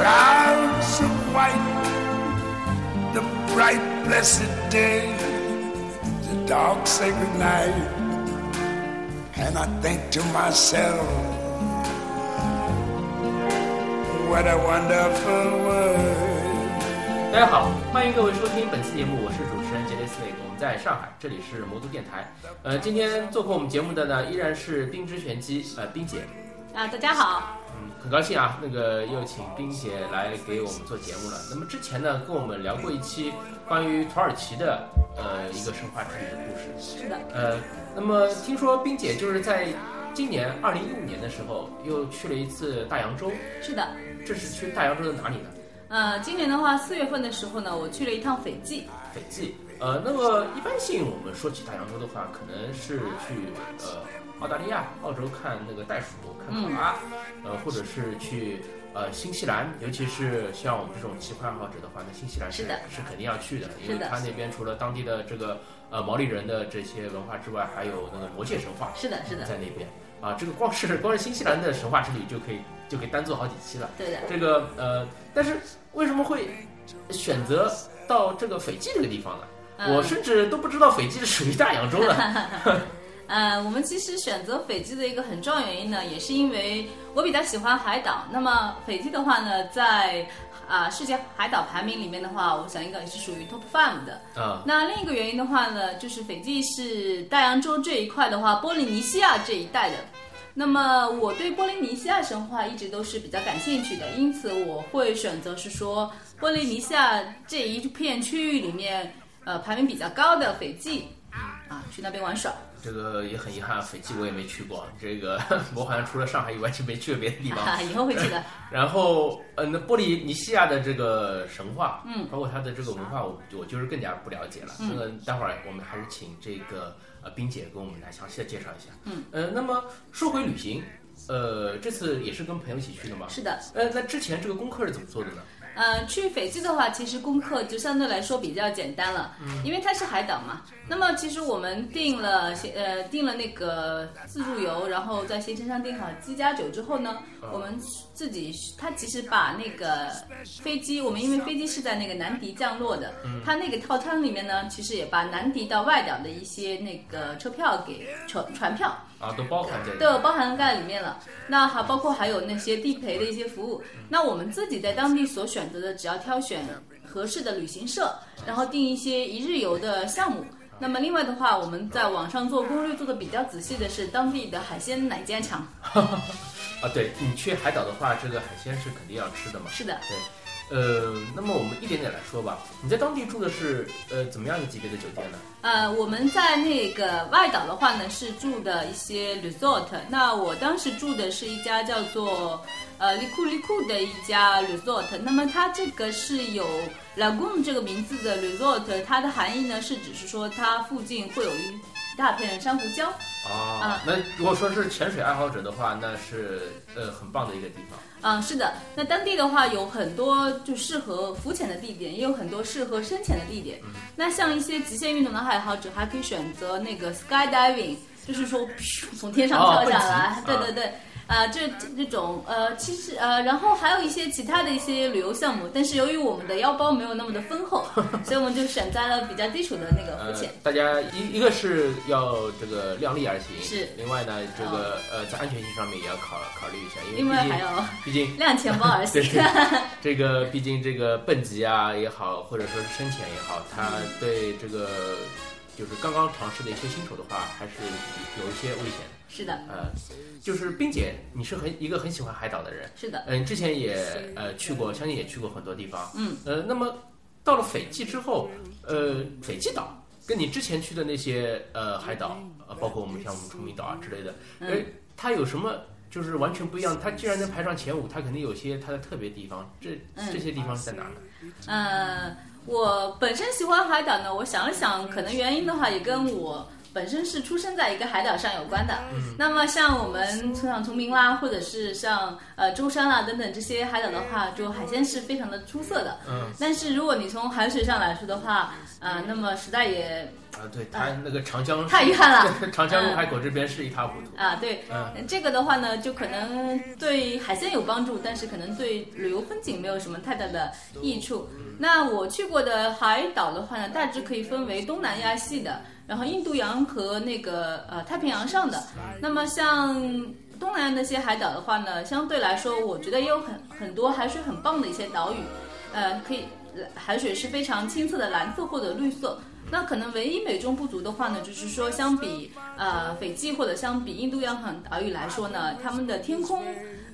clouds of white, the bright blessed day, the dark sacred night, and I think to myself, what a wonderful world. 大家好，欢迎各位收听本期节目，我是主持人杰雷斯内，我们在上海，这里是魔都电台。呃，今天做客我们节目的呢，依然是冰之玄机，呃，冰姐。啊，大家好。嗯，很高兴啊，那个又请冰姐来给我们做节目了。那么之前呢，跟我们聊过一期关于土耳其的呃一个神话之旅的故事。是的。呃，那么听说冰姐就是在今年二零一五年的时候又去了一次大洋洲。是的。这是去大洋洲的哪里呢？呃，今年的话，四月份的时候呢，我去了一趟斐济。斐济，呃，那么一般性我们说起大洋洲的话，可能是去呃澳大利亚、澳洲看那个袋鼠、看考拉，呃，或者是去呃新西兰，尤其是像我们这种奇幻爱好者的话，那新西兰是是肯定要去的，因为它那边除了当地的这个呃毛利人的这些文化之外，还有那个魔界神话，是的，是的，在那边啊，这个光是光是新西兰的神话之旅就可以就可以单做好几期了。对的，这个呃，但是。为什么会选择到这个斐济这个地方呢？我甚至都不知道斐济是属于大洋洲的。呃，我们其实选择斐济的一个很重要原因呢，也是因为我比较喜欢海岛。那么斐济的话呢，在啊世界海岛排名里面的话，我想应该也是属于 top five 的。啊。那另一个原因的话呢，就是斐济是大洋洲这一块的话，波利尼西亚这一带的。那么我对波利尼西亚神话一直都是比较感兴趣的，因此我会选择是说波利尼西亚这一片区域里面，呃，排名比较高的斐济，啊，去那边玩耍。这个也很遗憾，斐济我也没去过。这个我好像除了上海以外就没去过别的地方。以后会去的。然后，呃，那波利尼西亚的这个神话，嗯，包括它的这个文化，我我就是更加不了解了。那个待会儿我们还是请这个。呃，冰姐给我们来详细的介绍一下。嗯，呃，那么说回旅行，呃，这次也是跟朋友一起去的吗？是的。呃，那之前这个功课是怎么做的呢？呃，去斐济的话，其实功课就相对来说比较简单了，因为它是海岛嘛。那么其实我们订了呃订了那个自助游，然后在行程上订好机加酒之后呢，我们自己他其实把那个飞机，我们因为飞机是在那个南迪降落的，他那个套餐里面呢，其实也把南迪到外岛的一些那个车票给船船票。啊，都包含在都包含在里面了。那还包括还有那些地陪的一些服务。那我们自己在当地所选择的，只要挑选合适的旅行社，然后订一些一日游的项目。那么另外的话，我们在网上做攻略做的比较仔细的是当地的海鲜哪家强。啊，对你去海岛的话，这个海鲜是肯定要吃的嘛。是的。对。呃，那么我们一点点来说吧。你在当地住的是呃怎么样一个级别的酒店呢？呃，我们在那个外岛的话呢，是住的一些 resort。那我当时住的是一家叫做呃利库利库的一家 resort。那么它这个是有 lagoon 这个名字的 resort，它的含义呢是只是说它附近会有一大片珊瑚礁。啊，那如果说是潜水爱好者的话，那是呃很棒的一个地方。嗯，是的，那当地的话有很多就适合浮潜的地点，也有很多适合深潜的地点。那像一些极限运动的爱好者，还可以选择那个 skydiving，就是说从天上跳下来。对对对。啊，这这种呃，其实呃，然后还有一些其他的一些旅游项目，但是由于我们的腰包没有那么的丰厚，所以我们就选在了比较基础的那个浮潜。大家一一个是要这个量力而行，是。另外呢，这个呃，在安全性上面也要考考虑一下，因为还有毕竟 量钱包而行。这个毕竟这个蹦极啊也好，或者说是深潜也好，它对这个就是刚刚尝试的一些新手的话，还是有一些危险。是的，呃，就是冰姐，你是很一个很喜欢海岛的人，是的，嗯，之前也呃去过，相信也去过很多地方，嗯，呃，那么到了斐济之后，呃，斐济岛跟你之前去的那些呃海岛，呃，包括我们像我们崇明岛啊之类的，呃，它有什么就是完全不一样。它既然能排上前五，它肯定有些它的特别地方。这这些地方是在哪呢？嗯，我本身喜欢海岛呢，我想了想，可能原因的话也跟我。本身是出生在一个海岛上有关的，那么像我们村上崇明啦，或者是像呃舟山啦等等这些海岛的话，就海鲜是非常的出色的。嗯，但是如果你从海水上来说的话，啊，那么时代也啊，对，它那个长江太遗憾了，长江入海口这边是一塌糊涂啊。对，这个的话呢，就可能对海鲜有帮助，但是可能对旅游风景没有什么太大的益处。那我去过的海岛的话呢，大致可以分为东南亚系的。然后印度洋和那个呃太平洋上的，那么像东南亚那些海岛的话呢，相对来说，我觉得也有很很多海水很棒的一些岛屿，呃，可以海水是非常清澈的蓝色或者绿色。那可能唯一美中不足的话呢，就是说相比呃斐济或者相比印度洋岛屿来说呢，他们的天空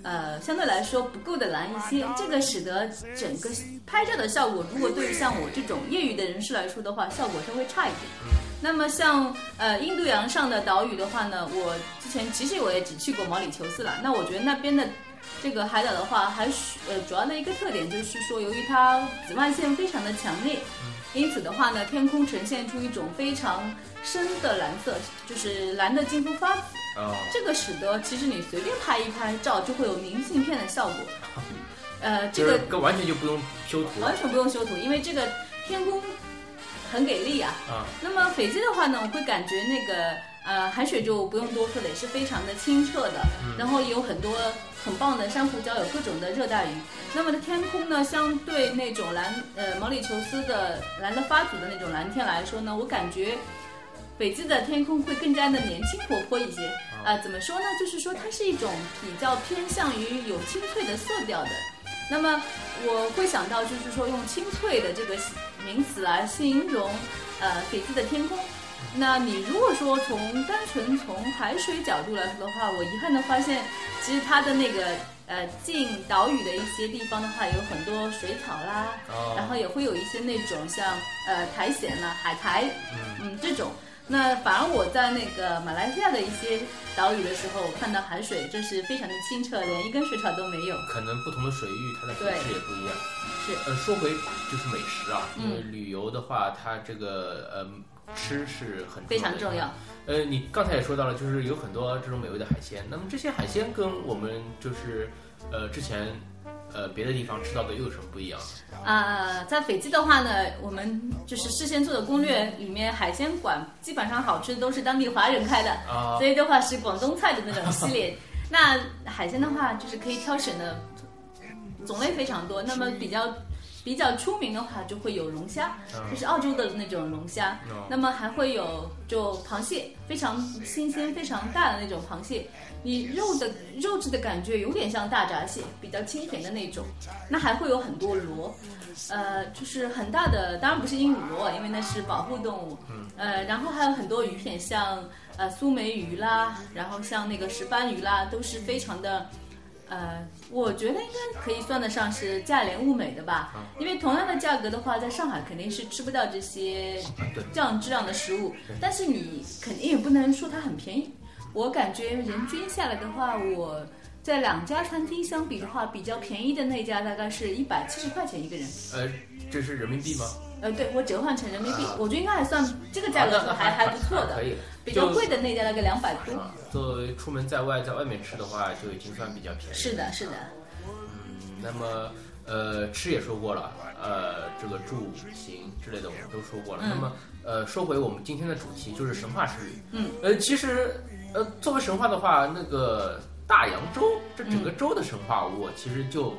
呃相对来说不够的蓝一些，这个使得整个拍照的效果，如果对于像我这种业余的人士来说的话，效果稍微差一点。那么像呃印度洋上的岛屿的话呢，我之前其实我也只去过毛里求斯了。那我觉得那边的这个海岛的话，还是呃主要的一个特点就是说，由于它紫外线非常的强烈，因此的话呢，天空呈现出一种非常深的蓝色，就是蓝的近乎发紫。哦。这个使得其实你随便拍一拍照就会有明信片的效果。呃，这个完全就不用修图。完全不用修图，因为这个天空。很给力啊！啊，那么斐济的话呢，我会感觉那个呃海水就不用多说了，也是非常的清澈的，然后也有很多很棒的珊瑚礁，有各种的热带鱼。那么的天空呢，相对那种蓝呃毛里求斯的蓝的发紫的那种蓝天来说呢，我感觉北极的天空会更加的年轻活泼一些。啊，怎么说呢？就是说它是一种比较偏向于有清脆的色调的。那么我会想到，就是说用清脆的这个名词来形容，呃，北极的天空。那你如果说从单纯从海水角度来说的话，我遗憾的发现，其实它的那个呃近岛屿的一些地方的话，有很多水草啦，然后也会有一些那种像呃苔藓啦、海苔，嗯，这种。那反而我在那个马来西亚的一些岛屿的时候，看到海水真是非常的清澈，连一根水草都没有。可能不同的水域，它的水质也不一样。是。呃，说回就是美食啊，因为旅游的话，它这个呃吃是很非常重要。呃，你刚才也说到了，就是有很多这种美味的海鲜。那么这些海鲜跟我们就是呃之前。呃，别的地方吃到的又有什么不一样？啊，在斐济的话呢，我们就是事先做的攻略里面，海鲜馆基本上好吃的都是当地华人开的，所以的话是广东菜的那种系列。那海鲜的话，就是可以挑选的种类非常多。那么比较比较出名的话，就会有龙虾，就是澳洲的那种龙虾。那么还会有就螃蟹，非常新鲜、非常大的那种螃蟹。你肉的肉质的感觉有点像大闸蟹，比较清甜的那种。那还会有很多螺，呃，就是很大的，当然不是鹦鹉螺，因为那是保护动物。呃，然后还有很多鱼片，像呃苏梅鱼啦，然后像那个石斑鱼啦，都是非常的，呃，我觉得应该可以算得上是价廉物美的吧。因为同样的价格的话，在上海肯定是吃不到这些这样质量的食物，但是你肯定也不能说它很便宜。我感觉人均下来的话，我在两家餐厅相比的话，比较便宜的那家大概是一百七十块钱一个人。呃，这是人民币吗？呃，对，我折换成人民币，我觉得应该还算这个价格还还不错的。可以。比较贵的那家大概两百多。作为出门在外，在外面吃的话，就已经算比较便宜。是的，是的。嗯，那么呃，吃也说过了，呃，这个住行之类的我们都说过了。那么呃，说回我们今天的主题，就是神话之旅。嗯。呃，其实。呃，作为神话的话，那个大洋洲这整个洲的神话，我其实就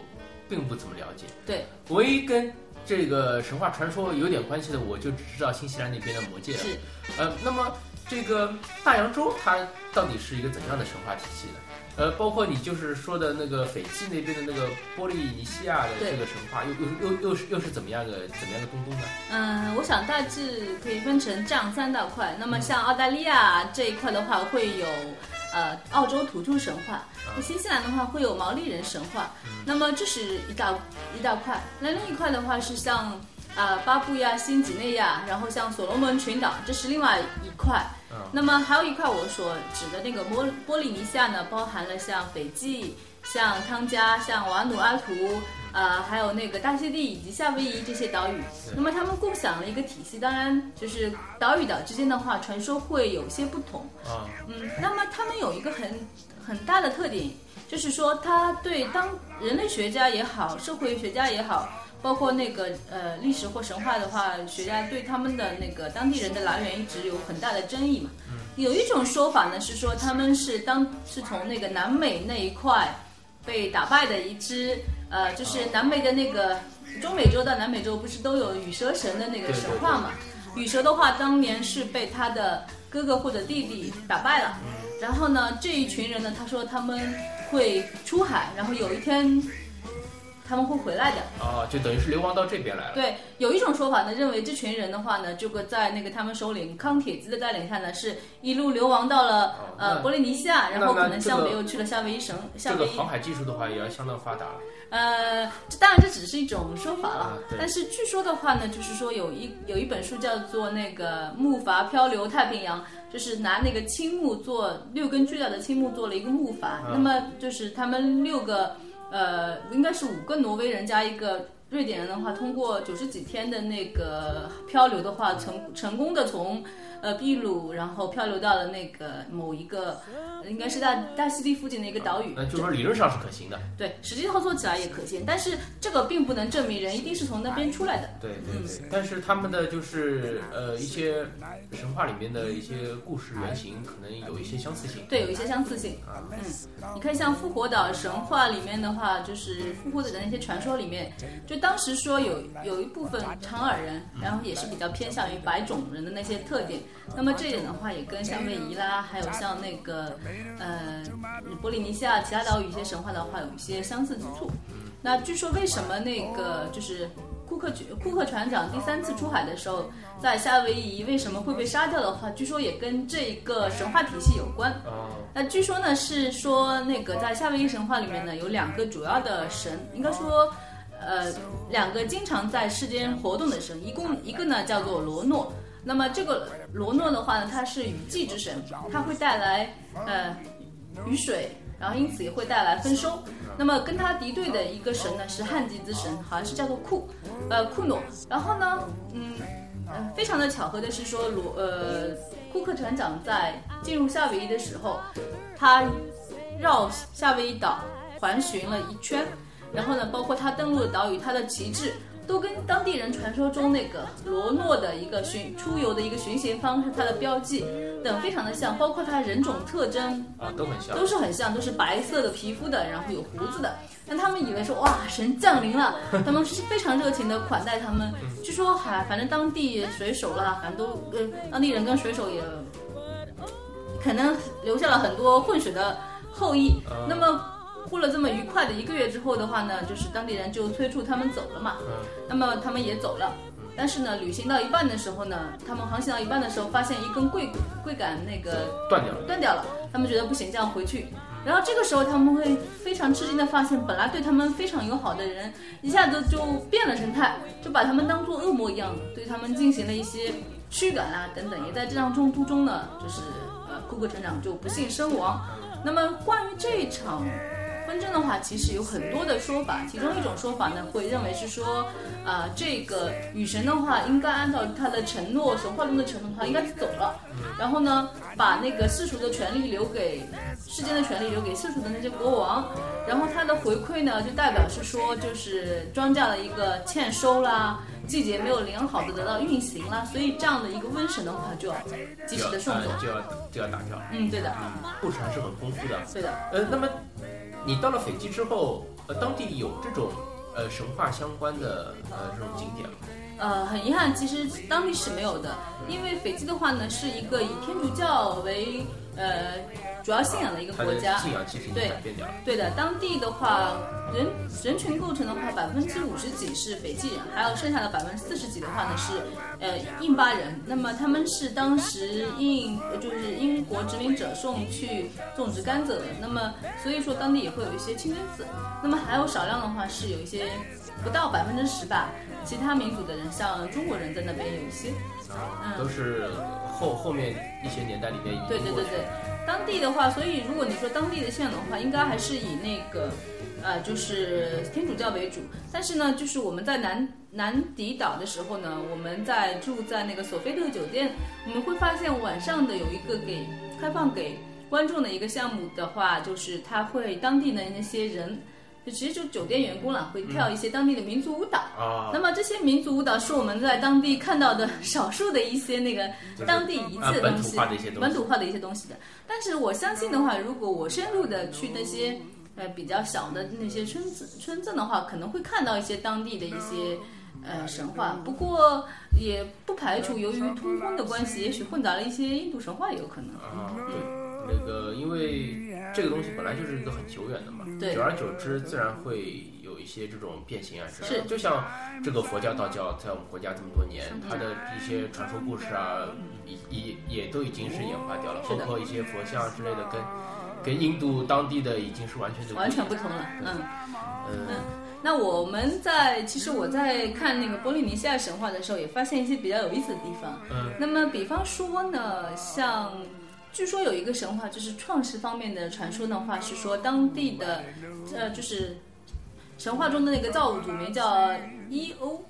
并不怎么了解。对，唯一跟这个神话传说有点关系的，我就只知道新西兰那边的魔界了。是，呃，那么这个大洋洲它到底是一个怎样的神话体系呢？呃，包括你就是说的那个斐济那边的那个波利尼西亚的这个神话，又又又又是又是怎么样的怎么样的东东呢？嗯，我想大致可以分成这样三大块。那么像澳大利亚这一块的话，会有呃澳洲土著神话；那新西兰的话会有毛利人神话。那么这是一大一大块。那另一块的话是像啊巴布亚新几内亚，然后像所罗门群岛，这是另外一块。那么还有一块我所指的那个波波利尼西亚呢，包含了像斐济、像汤加、像瓦努阿图。呃，还有那个大溪地以及夏威夷这些岛屿，那么他们共享了一个体系。当然，就是岛与岛之间的话，传说会有些不同。啊，嗯，那么他们有一个很很大的特点，就是说，他对当人类学家也好，社会学家也好，包括那个呃历史或神话的话，学家对他们的那个当地人的来源一直有很大的争议嘛。有一种说法呢是说他们是当是从那个南美那一块被打败的一支。呃，就是南美的那个中美洲到南美洲，不是都有羽蛇神的那个神话嘛？羽蛇的话，当年是被他的哥哥或者弟弟打败了。然后呢，这一群人呢，他说他们会出海，然后有一天。他们会回来的啊，就等于是流亡到这边来了。对，有一种说法呢，认为这群人的话呢，这个在那个他们首领康铁基的带领下呢，是一路流亡到了呃波利尼西亚，然后可能向北又去了夏威夷省。夏威夷。这个航海技术的话，也要相当发达。呃，这当然这只是一种说法了，但是据说的话呢，就是说有一有一本书叫做那个木筏漂流太平洋，就是拿那个青木做六根巨大的青木做了一个木筏，那么就是他们六个。呃，应该是五个挪威人加一个瑞典人的话，通过九十几天的那个漂流的话，成成功的从。呃，秘鲁，然后漂流到了那个某一个，应该是大大溪地附近的一个岛屿。那就说理论上是可行的。对，实际操作起来也可行，但是这个并不能证明人一定是从那边出来的。对对对。但是他们的就是呃一些神话里面的一些故事原型，可能有一些相似性。对，有一些相似性。嗯，你看像复活岛神话里面的话，就是复活的那些传说里面，就当时说有有一部分长耳人，然后也是比较偏向于白种人的那些特点。那么这一点的话，也跟夏威夷啦，还有像那个，呃，波利尼西亚其他岛屿一些神话的话，有一些相似之处。那据说为什么那个就是库克库克船长第三次出海的时候，在夏威夷为什么会被杀掉的话，据说也跟这一个神话体系有关。那据说呢是说那个在夏威夷神话里面呢有两个主要的神，应该说，呃，两个经常在世间活动的神，一共一个呢叫做罗诺。那么这个罗诺的话呢，他是雨季之神，他会带来呃雨水，然后因此也会带来丰收。那么跟他敌对的一个神呢是旱季之神，好像是叫做库，呃库诺。然后呢，嗯，非常的巧合的是说罗呃库克船长在进入夏威夷的时候，他绕夏威夷岛环巡了一圈，然后呢，包括他登陆的岛屿，他的旗帜。都跟当地人传说中那个罗诺的一个巡出游的一个巡行方式，它的标记等非常的像，包括它人种特征啊都很像，都是很像，都是白色的皮肤的，然后有胡子的。那他们以为说哇神降临了，他们是非常热情的款待他们。据说还反正当地水手啦，反正都跟当地人跟水手也可能留下了很多混血的后裔。那么。过了这么愉快的一个月之后的话呢，就是当地人就催促他们走了嘛。嗯。那么他们也走了，但是呢，旅行到一半的时候呢，他们航行到一半的时候，发现一根桂桂杆那个断掉了。断掉了。他们觉得不行，这样回去。然后这个时候他们会非常吃惊的发现，本来对他们非常友好的人，一下子就变了神态，就把他们当做恶魔一样，对他们进行了一些驱赶啊等等。也在这场冲突中呢，就是呃库克船长就不幸身亡。那么关于这一场。纷争的话，其实有很多的说法，其中一种说法呢，会认为是说，啊，这个雨神的话，应该按照他的承诺，神话中的承诺，他应该走了，然后呢，把那个世俗的权利留给世间的权利留给世俗的那些国王，然后他的回馈呢，就代表是说，就是庄稼的一个欠收啦，季节没有良好的得到运行啦，所以这样的一个瘟神的话，就要及时的送走，就要就要打掉。嗯，对的，故事还是很丰富的。对的，呃，那么。你到了斐济之后，呃，当地有这种呃神话相关的呃这种景点吗？呃，很遗憾，其实当地是没有的，因为斐济的话呢，是一个以天主教为呃。主要信仰的一个国家，对对的，当地的话，人人群构成的话，百分之五十几是斐济人，还有剩下的百分之四十几的话呢是呃印巴人。那么他们是当时印就是英国殖民者送去种植甘蔗的。那么所以说当地也会有一些清真寺。那么还有少量的话是有一些不到百分之十吧，其他民族的人，像中国人在那边有一些，都是后后面一些年代里面移对对对对，当地的话，所以如果你说当地的信仰的话，应该还是以那个，呃，就是天主教为主。但是呢，就是我们在南南迪岛的时候呢，我们在住在那个索菲特酒店，我们会发现晚上的有一个给开放给观众的一个项目的话，就是他会当地的那些人。就其实就酒店员工啦，会跳一些当地的民族舞蹈。啊，那么这些民族舞蹈是我们在当地看到的少数的一些那个当地遗啊迹的东西，本土化的一些东西本土化的一些东西的。但是我相信的话，如果我深入的去那些呃比较小的那些村子村镇的话，可能会看到一些当地的一些呃神话。不过也不排除由于通婚的关系，也许混杂了一些印度神话也有可能。啊，对，那个因为这个东西本来就是一个很久远的嘛，对久而久之自然会有一些这种变形啊之类的。是就像这个佛教、道教在我们国家这么多年，它的一些传说故事啊，也也也都已经是演化掉了，包括一些佛像之类的，跟跟印度当地的已经是完全就完全不同了，嗯。嗯那我们在其实我在看那个波利尼西亚神话的时候，也发现一些比较有意思的地方。嗯，那么比方说呢，像据说有一个神话，就是创世方面的传说的话，是说当地的呃，就是神话中的那个造物主名叫伊欧，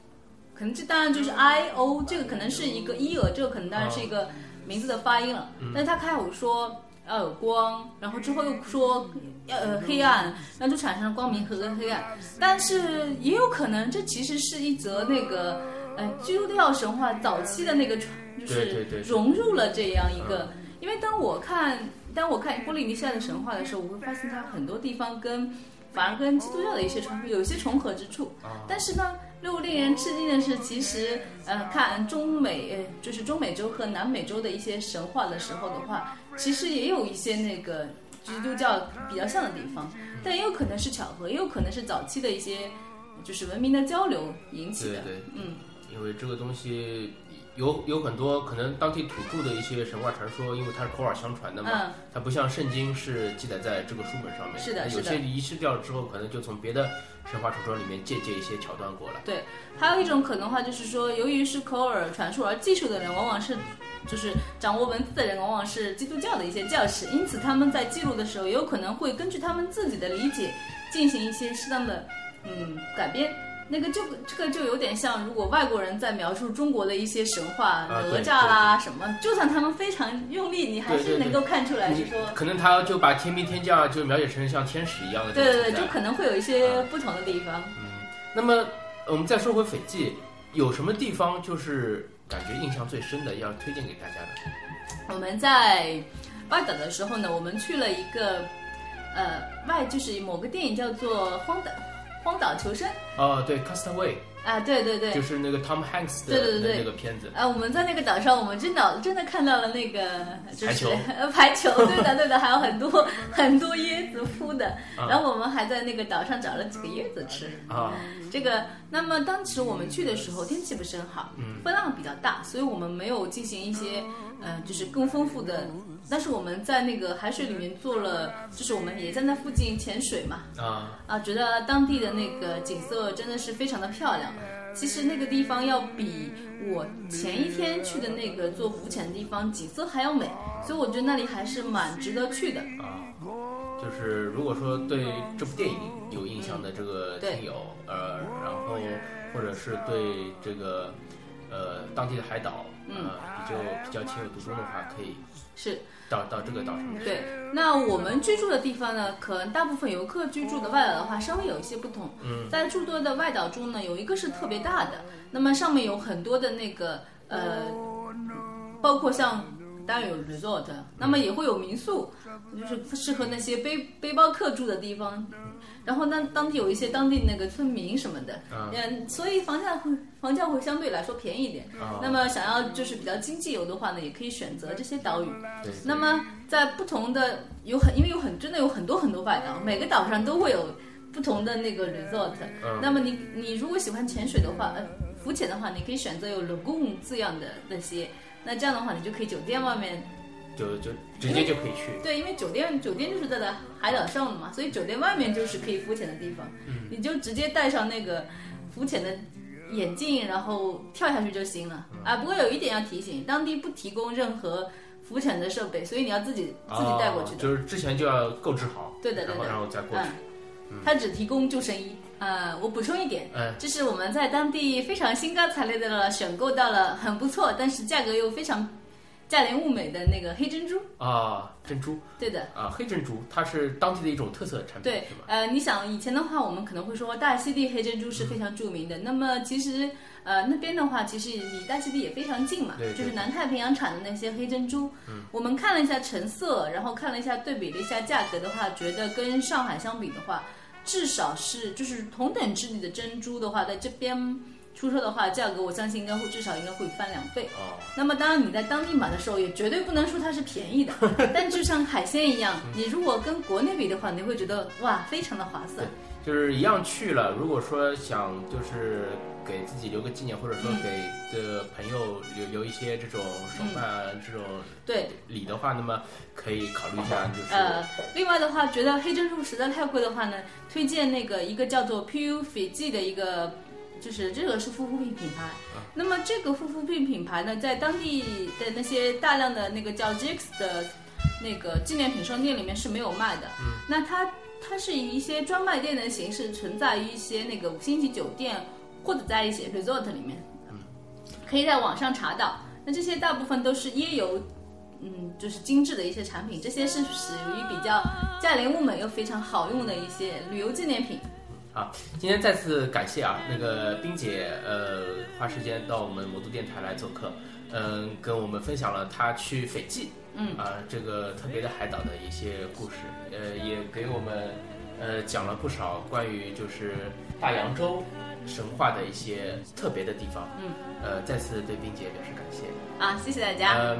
可能这当然就是 I O，这个可能是一个伊尔，这个可能当然是一个名字的发音了。但是他开口说要有光，然后之后又说要呃黑暗，那就产生了光明和黑暗。但是也有可能这其实是一则那个呃基督教神话早期的那个传，就是融入了这样一个。因为当我看当我看波利尼西亚的神话的时候，我会发现它很多地方跟反而跟基督教的一些传说有一些重合之处。啊。但是呢，又令人吃惊的是，其实呃，看中美呃，就是中美洲和南美洲的一些神话的时候的话，其实也有一些那个基督教比较像的地方，但也有可能是巧合，也有可能是早期的一些就是文明的交流引起的。对对，嗯，因为这个东西有有很多可能当地土著的一些神话传说，因为它是口耳相传的嘛，嗯它不像圣经是记载在这个书本上面。是的有些遗失掉了之后，可能就从别的神话传说里面借鉴一些桥段过来。对，还有一种可能的话，就是说，由于是口耳传述而记述的人，往往是就是掌握文字的人，往往是基督教的一些教士，因此他们在记录的时候，也有可能会根据他们自己的理解进行一些适当的嗯改编。那个就这个就有点像，如果外国人在描述中国的一些神话，啊哪吒啦什么，就算他们非常用力，你还是能够看出来是说，可能他就把天兵天将就描写成像天使一样的对对对，就可能会有一些不同的地方。嗯那么我们再说回斐济，有什么地方就是感觉印象最深的，要推荐给大家的？我们在巴岛的时候呢，我们去了一个呃外，就是某个电影叫做《荒岛荒岛求生》哦，对，Castaway，啊，对对对，就是那个 Tom Hanks 的对对对对。那那个片子。啊，我们在那个岛上，我们真的真的看到了那个就是排球。呃 排球，对的对的，还有很多很多椰子铺的，啊。然后我们还在那个岛上找了几个椰子吃。啊，这个，那么当时我们去的时候天气不是很好，嗯。风浪比较大，所以我们没有进行一些，呃，就是更丰富的。但是我们在那个海水里面做了，就是我们也在那附近潜水嘛，啊，啊，觉得当地的那个景色真的是非常的漂亮。其实那个地方要比我前一天去的那个做浮潜的地方景色还要美，所以我觉得那里还是蛮值得去的。啊，就是如果说对这部电影有印象的这个对听友，呃，然后或者是对这个呃当地的海岛，嗯呃，比较比较情有独钟的话，可以是，到到这个岛上去。对。那我们居住的地方呢，可能大部分游客居住的外岛的话，稍微有一些不同。嗯，在诸多的外岛中呢，有一个是特别大的，那么上面有很多的那个呃，包括像当然有 resort，那么也会有民宿，就是适合那些背背包客住的地方。然后呢，当地有一些当地那个村民什么的，啊嗯，所以房价会房价会相对来说便宜一点。啊，那么想要就是比较经济游的话呢，也可以选择这些岛屿。那么在不同的有很因为有很真的有很多很多外岛，每个岛上都会有不同的那个 resort。嗯那么你你如果喜欢潜水的话，呃，浮潜的话，你可以选择有 lagoon 字样的那些。那这样的话，你就可以酒店外面就就直接就可以去。对，因为酒店酒店就是在在海岛上的嘛，所以酒店外面就是可以浮潜的地方。嗯你就直接带上那个浮潜的眼镜，然后跳下去就行了啊。不过有一点要提醒，当地不提供任何浮潜的设备，所以你要自己自己带过去的。哦就是之前就要购置好，对的对的然后然后再过去。嗯，它只提供救生衣。呃，我补充一点，嗯这是我们在当地非常兴高采烈的选购到了很不错，但是价格又非常价廉物美的那个黑珍珠。啊，珍珠对的，啊，黑珍珠，它是当地的一种特色产品，对？，呃，你想以前的话，我们可能会说大溪地黑珍珠是非常著名的。那么其实，呃，那边的话，其实离大溪地也非常近嘛，对对就是南太平洋产的那些黑珍珠。嗯，我们看了一下成色，然后看了一下对比了一下价格的话，觉得跟上海相比的话，至少是就是同等质地的珍珠的话，在这边出售的话，价格我相信应该会至少应该会翻两倍。哦，那么当然你在当地买的时候，也绝对不能说它是便宜的，但就像海鲜一样，你如果跟国内比的话，你会觉得哇，非常的划算。就是一样去了。如果说想就是给自己留个纪念，或者说嗯给的朋友留留一些这种手办、这种对，礼的话，那么可以考虑一下，就是、呃，另外的话，觉得黑珍珠实在太贵的话呢，推荐那个一个叫做 PU 斐济的一个，就是这个是护肤品品牌。那么这个护肤品品牌呢，在当地的那些大量的那个叫 Jix 的那个纪念品商店里面是没有卖的。嗯，那它它是以一些专卖店的形式存在于一些那个五星级酒店或者在一些 resort 里面，可以在网上查到。那这些大部分都是椰油嗯，就是精致的一些产品，这些是属于比较价廉物美又非常好用的一些旅游纪念品。好，今天再次感谢啊，那个冰姐呃花时间到我们魔都电台来做客，嗯、跟我们分享了她去斐济，嗯啊、这个特别的海岛的一些故事，呃，也给我们呃讲了不少关于就是大洋洲神话的一些特别的地方，嗯，呃，再次对冰姐表示感谢。啊，谢谢大家。呃，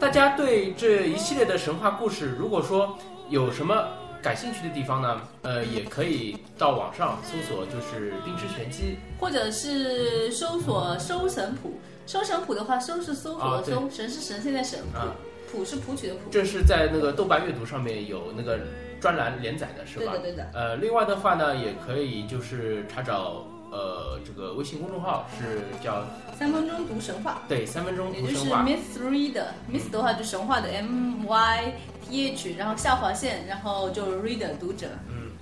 大家对这一系列的神话故事，如果说有什么感兴趣的地方呢，呃，也可以到网上搜索，就是“冰之玄机或者是搜索“收神谱”，收神谱的话，收是搜索的搜，神是神仙的神，”啊，谱谱是谱曲的谱。这是在那个豆瓣阅读上面有那个专栏连载的，是吧？对的对的。呃，另外的话呢，也可以就是查找呃这个微信公众号是叫三分钟读神话，对三分钟也就是读神话。Myth Reader，Myth 的话就神话的 M Y 夜曲然后下划线，然后就 Reader 读者。嗯，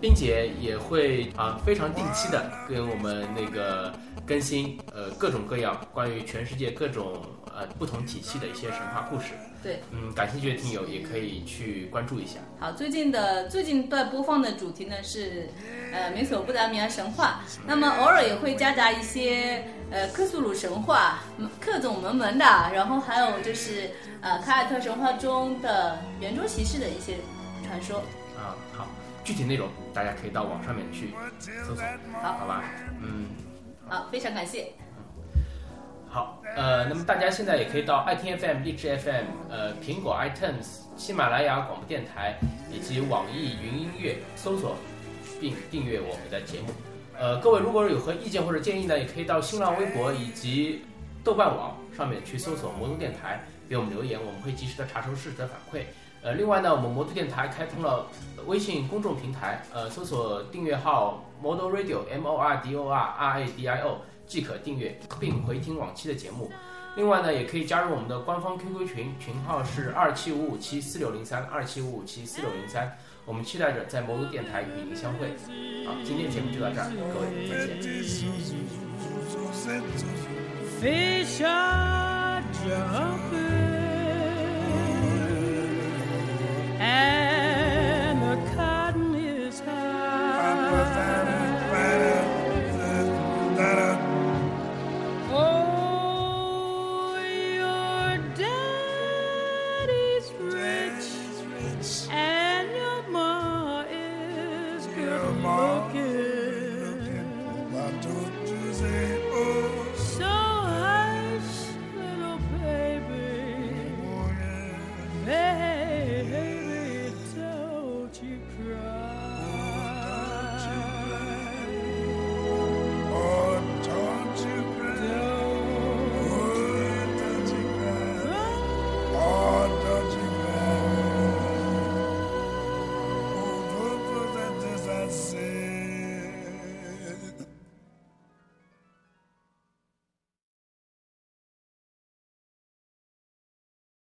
并且也会啊非常定期的跟我们那个更新呃各种各样关于全世界各种呃不同体系的一些神话故事。对，嗯，感兴趣的听友也可以去关注一下。好，最近的最近在播放的主题呢是，呃，美索不达米亚神话。那么偶尔也会夹杂一些呃克苏鲁神话、嗯克种门门的，然后还有就是呃凯尔特神话中的圆桌骑士的一些传说。啊，好，具体内容大家可以到网上面去搜索，好好吧？嗯，好，非常感谢。好，呃，那么大家现在也可以到爱听 FM、荔枝 FM、呃苹果 iTunes、喜马拉雅广播电台以及网易云音乐搜索并订阅我们的节目。呃，各位如果有何意见或者建议呢，也可以到新浪微博以及豆瓣网上面去搜索“魔都电台”，给我们留言，我们会及时的查收事实的反馈。呃，另外呢，我们魔都电台开通了微信公众平台，呃，搜索订阅号 Model Radio M O R D O R R A D I O 即可订阅并回听往期的节目。另外呢，也可以加入我们的官方 QQ 群，群号是二七五五七四六零三二七五五七四六零三。我们期待着在魔个电台与您相会。好，今天节目就到这儿，各位再见。